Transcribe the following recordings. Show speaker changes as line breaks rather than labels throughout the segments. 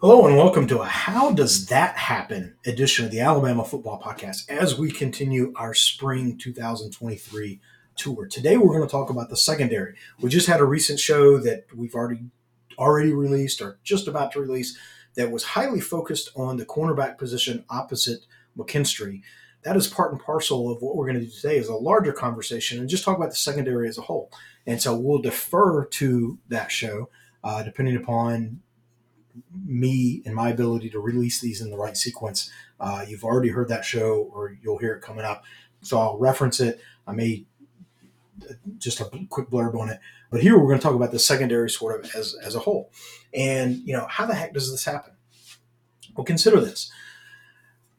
Hello and welcome to a How Does That Happen edition of the Alabama Football Podcast as we continue our spring 2023 tour. Today we're going to talk about the secondary. We just had a recent show that we've already already released or just about to release that was highly focused on the cornerback position opposite McKinstry. That is part and parcel of what we're going to do today is a larger conversation and just talk about the secondary as a whole. And so we'll defer to that show uh, depending upon me and my ability to release these in the right sequence. Uh, you've already heard that show, or you'll hear it coming up. So I'll reference it. I may just a quick blurb on it, but here we're going to talk about the secondary sort of as as a whole. And you know, how the heck does this happen? Well, consider this: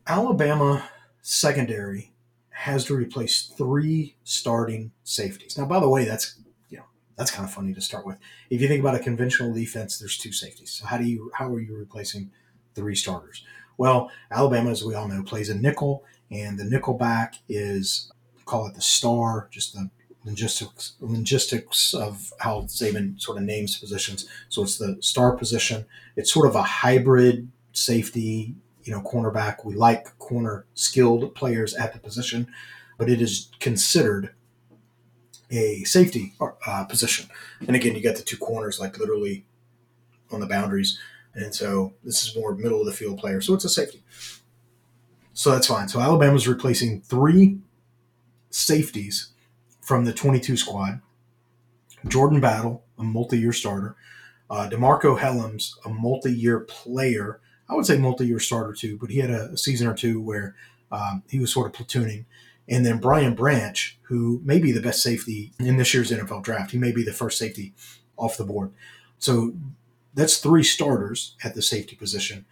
Alabama secondary has to replace three starting safeties. Now, by the way, that's that's kind of funny to start with. If you think about a conventional defense, there's two safeties. So how do you how are you replacing three starters? Well, Alabama, as we all know, plays a nickel, and the nickel back is call it the star, just the logistics logistics of how Saban sort of names positions. So it's the star position. It's sort of a hybrid safety, you know, cornerback. We like corner skilled players at the position, but it is considered a safety uh, position. And again, you got the two corners like literally on the boundaries. And so this is more middle of the field player. So it's a safety. So that's fine. So Alabama's replacing three safeties from the 22 squad. Jordan Battle, a multi-year starter. Uh, DeMarcco Hellams, a multi-year player. I would say multi-year starter too, but he had a, a season or two where um, he was sort of platooning. And then Brian Branch, who may be the best safety in this year's NFL draft. He may be the first safety off the board. So that's three starters at the safety position.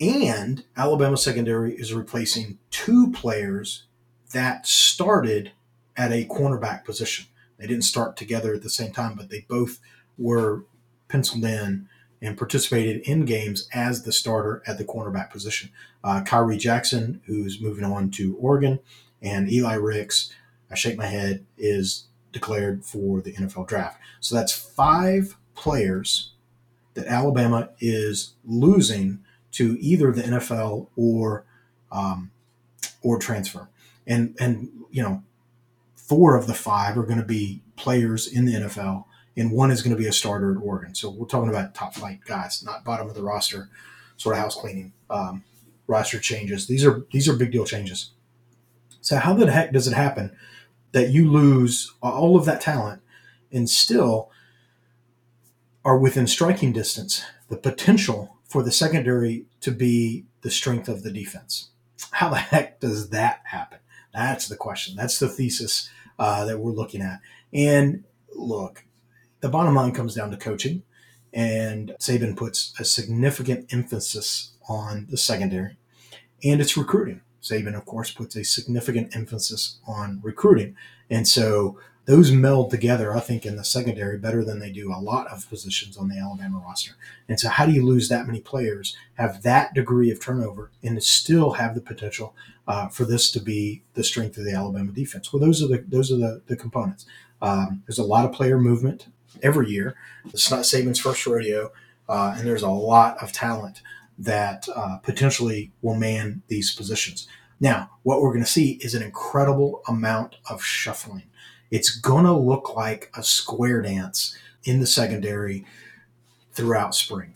And Alabama secondary is replacing two players that started at a cornerback position. They didn't start together at the same time, but they both were penciled in and participated in games as the starter at the cornerback position. Uh, Khyree Jackson, who's moving on to Oregon, and Eli Ricks, I shake my head, is declared for the NFL draft. So that's five players that Alabama is losing to either the NFL or um, or transfer. And and you know, four of the five are going to be players in the NFL, and one is going to be a starter at Oregon. So we're talking about top flight guys, not bottom of the roster, sort of house cleaning um, roster changes. These are these are big deal changes. So how the heck does it happen that you lose all of that talent and still are within striking distance, the potential for the secondary to be the strength of the defense? How the heck does that happen? That's the question. That's the thesis uh, that we're looking at. And look, the bottom line comes down to coaching, and Saban puts a significant emphasis on the secondary, and it's recruiting. Saban, of course, puts a significant emphasis on recruiting. And so those meld together, I think, in the secondary better than they do a lot of positions on the Alabama roster. And so, how do you lose that many players, have that degree of turnover, and still have the potential uh, for this to be the strength of the Alabama defense? Well, those are the those are the, the components. Um, there's a lot of player movement every year. It's not Saban's first rodeo, uh, and there's a lot of talent that uh, potentially will man these positions. Now, what we're going to see is an incredible amount of shuffling. It's going to look like a square dance in the secondary throughout spring.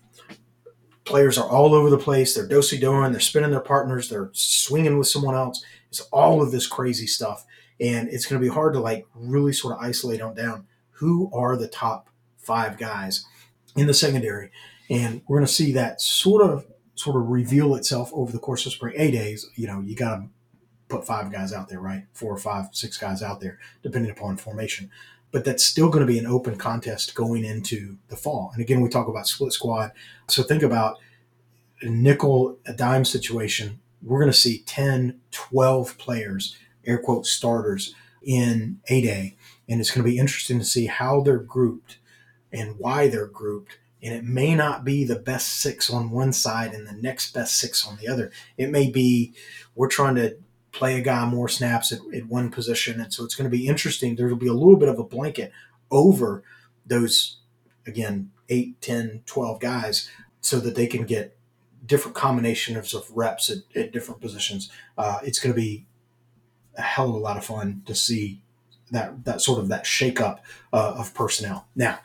Players are all over the place. They're dosey doing, they're spinning their partners, they're swinging with someone else. It's all of this crazy stuff. And it's going to be hard to like really sort of isolate on down who are the top five guys in the secondary. And we're going to see that sort of sort of reveal itself over the course of spring. A days, you know, you got to put five guys out there, right? Four or five, six guys out there, depending upon formation. But that's still going to be an open contest going into the fall. And again, we talk about split squad. So think about a nickel, a dime situation. We're going to see 10, 12 players air quote starters in A Day. And it's going to be interesting to see how they're grouped and why they're grouped. And it may not be the best six on one side and the next best six on the other. It may be we're trying to play a guy more snaps at, at one position. And so it's going to be interesting. There will be a little bit of a blanket over those, again, 8, 10, 12 guys so that they can get different combinations of reps at, at different positions. Uh, it's going to be a hell of a lot of fun to see that that sort of that shakeup uh, of personnel. Now,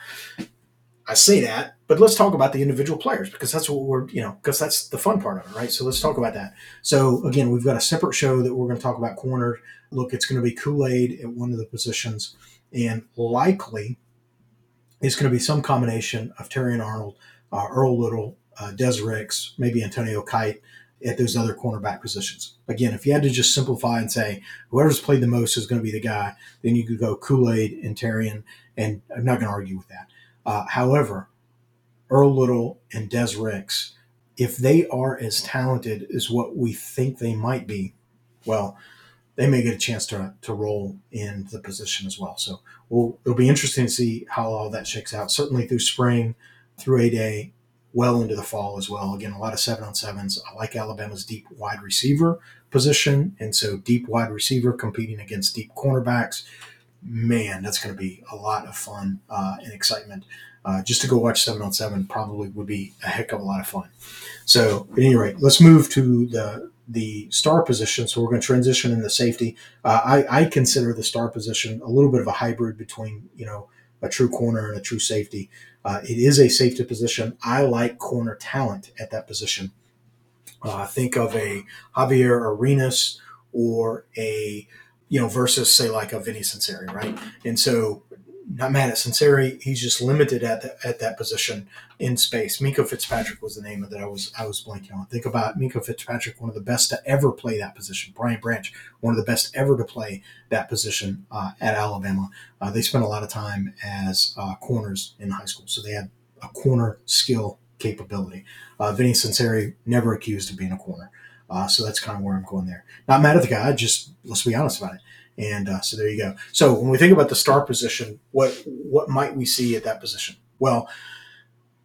I say that, but let's talk about the individual players because that's what we're you know because that's the fun part of it, right? So let's talk about that. So again, we've got a separate show that we're going to talk about corner. Look, it's going to be Kool Aid at one of the positions, and likely it's going to be some combination of Terrion Arnold, uh, Earl Little, uh, Dezz Ricks, maybe Antonio Kite at those other cornerback positions. Again, if you had to just simplify and say whoever's played the most is going to be the guy, then you could go Kool Aid and Terrion, and I'm not going to argue with that. Uh, however, Earl Little and Dezz Ricks, if they are as talented as what we think they might be, well, they may get a chance to, to roll in the position as well. So we'll, it'll be interesting to see how all that shakes out. Certainly through spring, through a day, well into the fall as well. Again, a lot of seven on sevens. I like Alabama's deep wide receiver position. And so deep wide receiver competing against deep cornerbacks. Man, that's going to be a lot of fun uh, and excitement. Uh, just to go watch seven on seven probably would be a heck of a lot of fun. So, at any rate, let's move to the the star position. So we're going to transition into safety. Uh, I, I consider the star position a little bit of a hybrid between you know a true corner and a true safety. Uh, it is a safety position. I like corner talent at that position. Uh, think of a Javier Arenas or a, you know, versus say like a Vinnie Sunseri, right? And so not mad at Sunseri. He's just limited at the, at that position in space. Minkah Fitzpatrick was the name of that I was I was blanking on. Think about Minkah Fitzpatrick, one of the best to ever play that position. Brian Branch, one of the best ever to play that position uh, at Alabama. Uh, they spent a lot of time as uh, corners in high school, so they had a corner skill capability. Uh, Vinnie Sunseri never accused of being a corner. Uh, so that's kind of where I'm going there. Not mad at the guy, just let's be honest about it. And uh, so there you go. So when we think about the star position, what what might we see at that position? Well,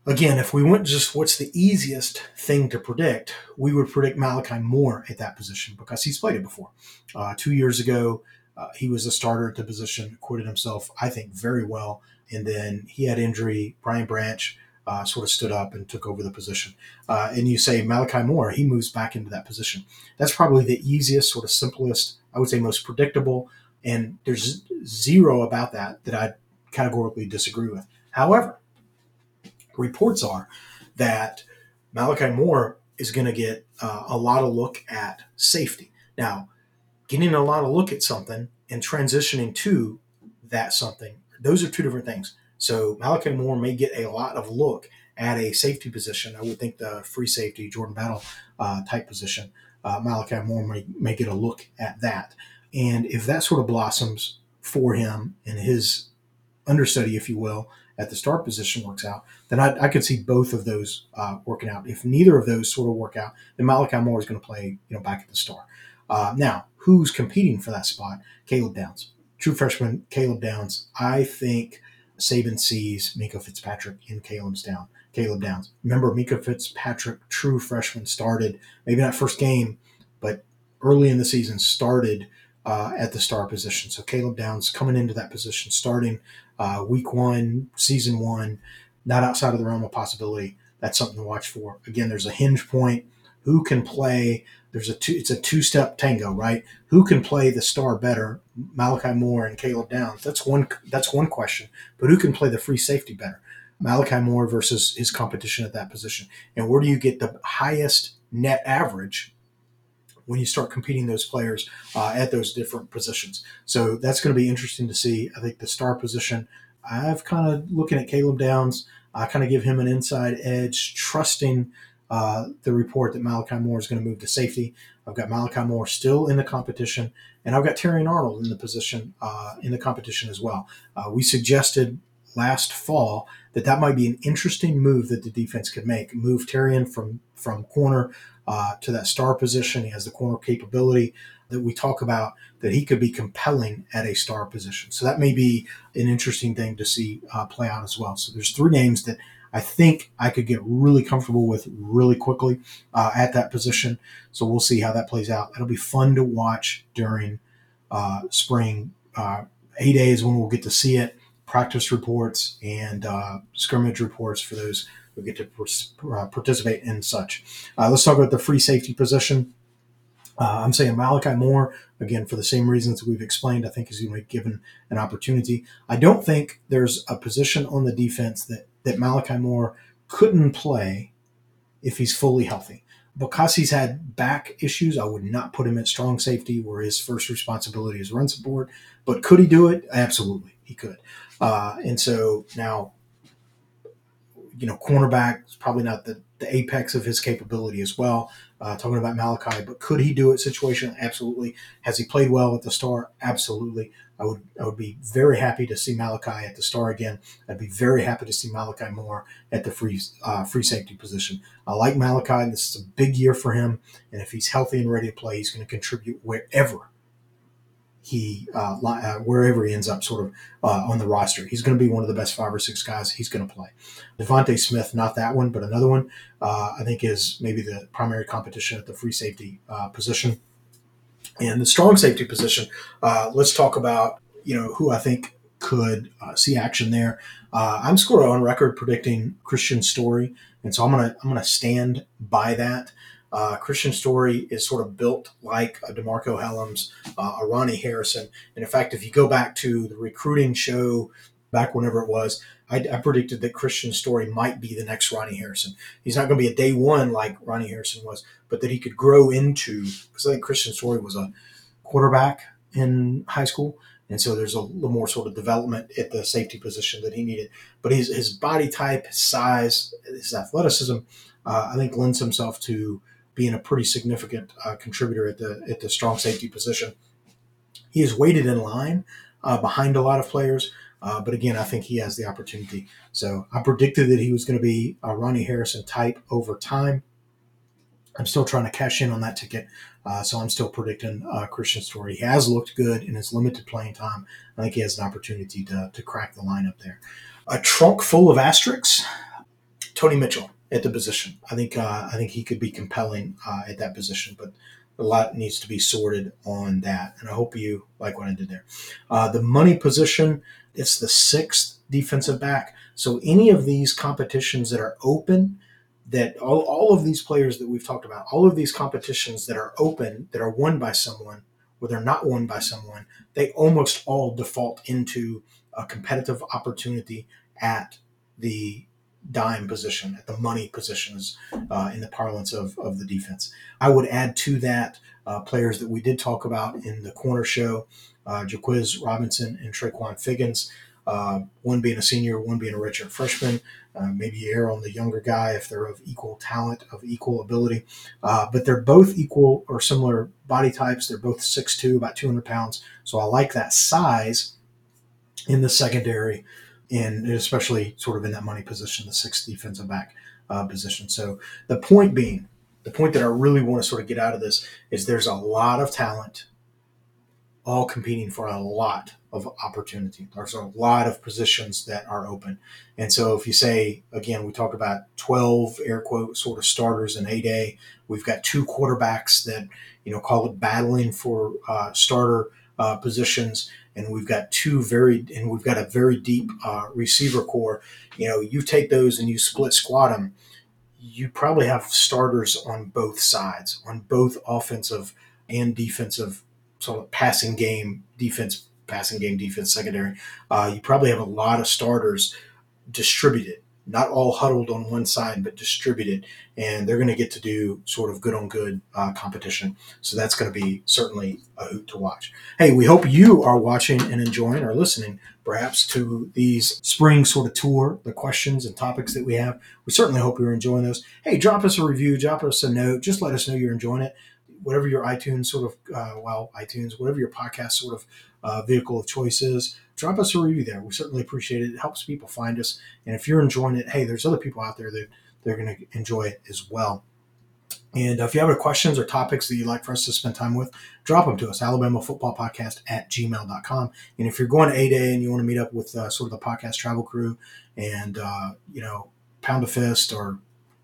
again, if we went just what's the easiest thing to predict, we would predict Malachi Moore at that position because he's played it before. Uh, two years ago, uh, he was a starter at the position, acquitted himself, I think, very well. And then he had injury. Brian Branch uh, sort of stood up and took over the position. Uh, and you say Malachi Moore, he moves back into that position. That's probably the easiest, sort of simplest, I would say most predictable. And there's zero about that that I categorically disagree with. However, reports are that Malachi Moore is going to get uh, a lot of look at safety. Now, getting a lot of look at something and transitioning to that something, those are two different things. So Malachi Moore may get a lot of look at a safety position. I would think the free safety, Jordan Battle uh, type position, uh, Malachi Moore may, may get a look at that. And if that sort of blossoms for him and his understudy, if you will, at the start position works out, then I, I could see both of those uh, working out. If neither of those sort of work out, then Malachi Moore is going to play, you know, back at the star. Uh, now, who's competing for that spot? Caleb Downs, true freshman Caleb Downs. I think Saban sees Minkah Fitzpatrick in Caleb's down. Caleb Downs. Remember, Minkah Fitzpatrick, true freshman, started maybe not first game, but early in the season started uh, at the star position. So Caleb Downs coming into that position, starting uh, week one, season one, not outside of the realm of possibility. That's something to watch for. Again, there's a hinge point. Who can play there's a two it's a two step tango, right? Who can play the star better, Malachi Moore and Caleb Downs? That's one that's one question. But who can play the free safety better? Malachi Moore versus his competition at that position. And where do you get the highest net average when you start competing those players uh, at those different positions? So that's going to be interesting to see. I think the star position, I've kind of looking at Caleb Downs. I kind of give him an inside edge, trusting uh, the report that Malachi Moore is going to move to safety. I've got Malachi Moore still in the competition, and I've got Terrion Arnold in the position uh, in the competition as well. Uh, we suggested last fall that that might be an interesting move that the defense could make. Move Terrion from from corner uh, to that star position. He has the corner capability that we talk about that he could be compelling at a star position. So that may be an interesting thing to see uh, play out as well. So there's three names that I think I could get really comfortable with really quickly uh, at that position. So we'll see how that plays out. It'll be fun to watch during uh, spring uh, eight days when we'll get to see it, practice reports and uh, scrimmage reports for those who get to uh, participate in such. Uh, let's talk about the free safety position. Uh, I'm saying Malachi Moore, again, for the same reasons we've explained, I think is going to be given an opportunity. I don't think there's a position on the defense that, that Malachi Moore couldn't play if he's fully healthy. Because he's had back issues, I would not put him at strong safety where his first responsibility is run support. But could he do it? Absolutely, he could. Uh, and so now, you know, cornerback is probably not the, the apex of his capability as well uh, talking about Malachi. But could he do it? Situation, absolutely. Has he played well at the Star? Absolutely. I would I would be very happy to see Malachi at the Star again. I'd be very happy to see Malachi Moore at the free uh, free safety position. I like Malachi. This is a big year for him, and if he's healthy and ready to play, he's going to contribute wherever he uh, uh, wherever he ends up sort of uh, on the roster. He's going to be one of the best five or six guys. He's going to play. DeVonta Smith, not that one, but another one. Uh, I think is maybe the primary competition at the free safety uh, position. And the strong safety position. Uh, let's talk about you know who I think could see action there. I'm score on record predicting Kristian Story, and so I'm gonna I'm gonna stand by that. Uh, Kristian Story is sort of built like a DeMarcco Hellams, uh, a Ronnie Harrison. And in fact, if you go back to the recruiting show back whenever it was, I, I predicted that Kristian Story might be the next Ronnie Harrison. He's not going to be a day one like Ronnie Harrison was, but that he could grow into, because I think Kristian Story was a quarterback in high school. And so there's a little more sort of development at the safety position that he needed. But his, his body type, size, his athleticism, uh, I think lends himself to being a pretty significant uh, contributor at the at the strong safety position. He is weighted in line uh, behind a lot of players, uh, but again, I think he has the opportunity. So I predicted that he was going to be a Ronnie Harrison type over time. I'm still trying to cash in on that ticket, uh, so I'm still predicting uh, Kristian Story. He has looked good in his limited playing time. I think he has an opportunity to, to crack the lineup there. A trunk full of asterisks. Tony Mitchell at the position. I think uh, I think he could be compelling uh, at that position, but a lot needs to be sorted on that. And I hope you like what I did there. Uh, the money position, it's the sixth defensive back. So any of these competitions that are open, that all, all of these players that we've talked about, all of these competitions that are open, that are won by someone, or they're not won by someone, they almost all default into a competitive opportunity at the dime position, at the money positions uh, in the parlance of, of the defense. I would add to that uh, players that we did talk about in the corner show uh, Jahquez Robinson and Trequon Fegans. Uh, one being a senior, one being a redshirt freshman. Uh, maybe err on the younger guy if they're of equal talent, of equal ability. Uh, but they're both equal or similar body types. They're both 6'2, about 200 pounds. So I like that size in the secondary in especially sort of in that money position, the sixth defensive back uh, position. So the point being, the point that I really want to sort of get out of this is there's a lot of talent, all competing for a lot of opportunity. There's a lot of positions that are open, and so if you say again, we talked about 12 air quote sort of starters in a day. We've got two quarterbacks that you know call it battling for uh, starter uh, positions and we've got two very and we've got a very deep uh, receiver corps. You know, you take those and you split squat them. You probably have starters on both sides, on both offensive and defensive, sort of passing game defense, passing game defense secondary. Uh, you probably have a lot of starters distributed not all huddled on one side, but distributed. And they're going to get to do sort of good on good uh, competition. So that's going to be certainly a hoot to watch. Hey, we hope you are watching and enjoying or listening perhaps to these spring sort of tour, the questions and topics that we have. We certainly hope you're enjoying those. Hey, drop us a review, drop us a note. Just let us know you're enjoying it. Whatever your iTunes sort of, uh, well, iTunes, whatever your podcast sort of uh, vehicle of choice is drop us a review there. We certainly appreciate it. It helps people find us. And if you're enjoying it, hey, there's other people out there that they're going to enjoy it as well. And if you have any questions or topics that you'd like for us to spend time with, drop them to us, Alabama Football Podcast at gmail.com. And if you're going to A Day and you want to meet up with uh, sort of the podcast travel crew and, uh, you know, pound a fist or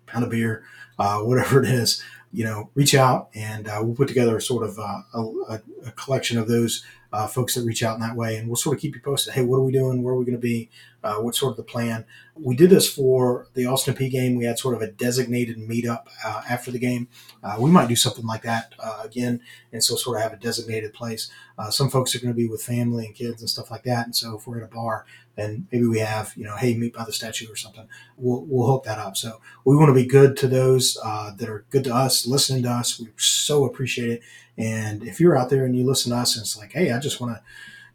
pound a beer, uh, whatever it is, you know, reach out and uh, we'll put together a sort of uh, a, a, collection of those uh, folks that reach out in that way. And we'll sort of keep you posted. Hey, what are we doing? Where are we going to be? Uh, what's sort of the plan? We did this for the Austin Peay game. We had sort of a designated meetup uh, after the game. Uh, we might do something like that again, and so sort of have a designated place. Some folks are going to be with family and kids and stuff like that. And so if we're at a bar, then maybe we have, you know, hey, meet by the statue or something. We'll, we'll hook that up. So we want to be good to those uh, that are good to us, listening to us. We so appreciate it. And if you're out there and you listen to us and it's like, hey, I just want to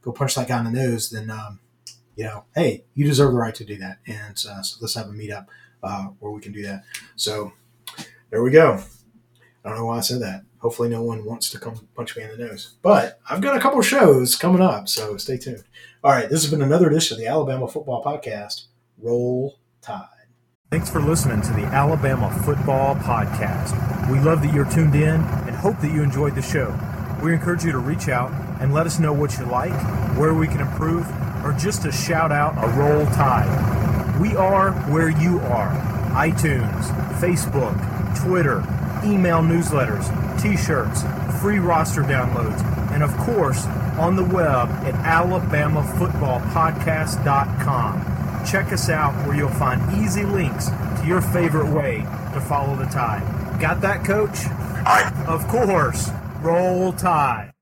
go punch that guy in the nose, then um, you know, hey, you deserve the right to do that. And uh, so let's have a meetup uh, where we can do that. So there we go. I don't know why I said that. Hopefully, no one wants to come punch me in the nose. But I've got a couple shows coming up, so stay tuned. All right, this has been another edition of the Alabama Football Podcast. Roll Tide.
Thanks for listening to the Alabama Football Podcast. We love that you're tuned in and hope that you enjoyed the show. We encourage you to reach out and let us know what you like, where we can improve, or just to shout out a roll tide. We are where you are iTunes, Facebook, Twitter, email newsletters, t shirts, free roster downloads, and of course on the web at alabamafootballpodcast.com. Check us out where you'll find easy links to your favorite way to follow the tide. Got that, coach?
Aye.
Of course. Roll tide.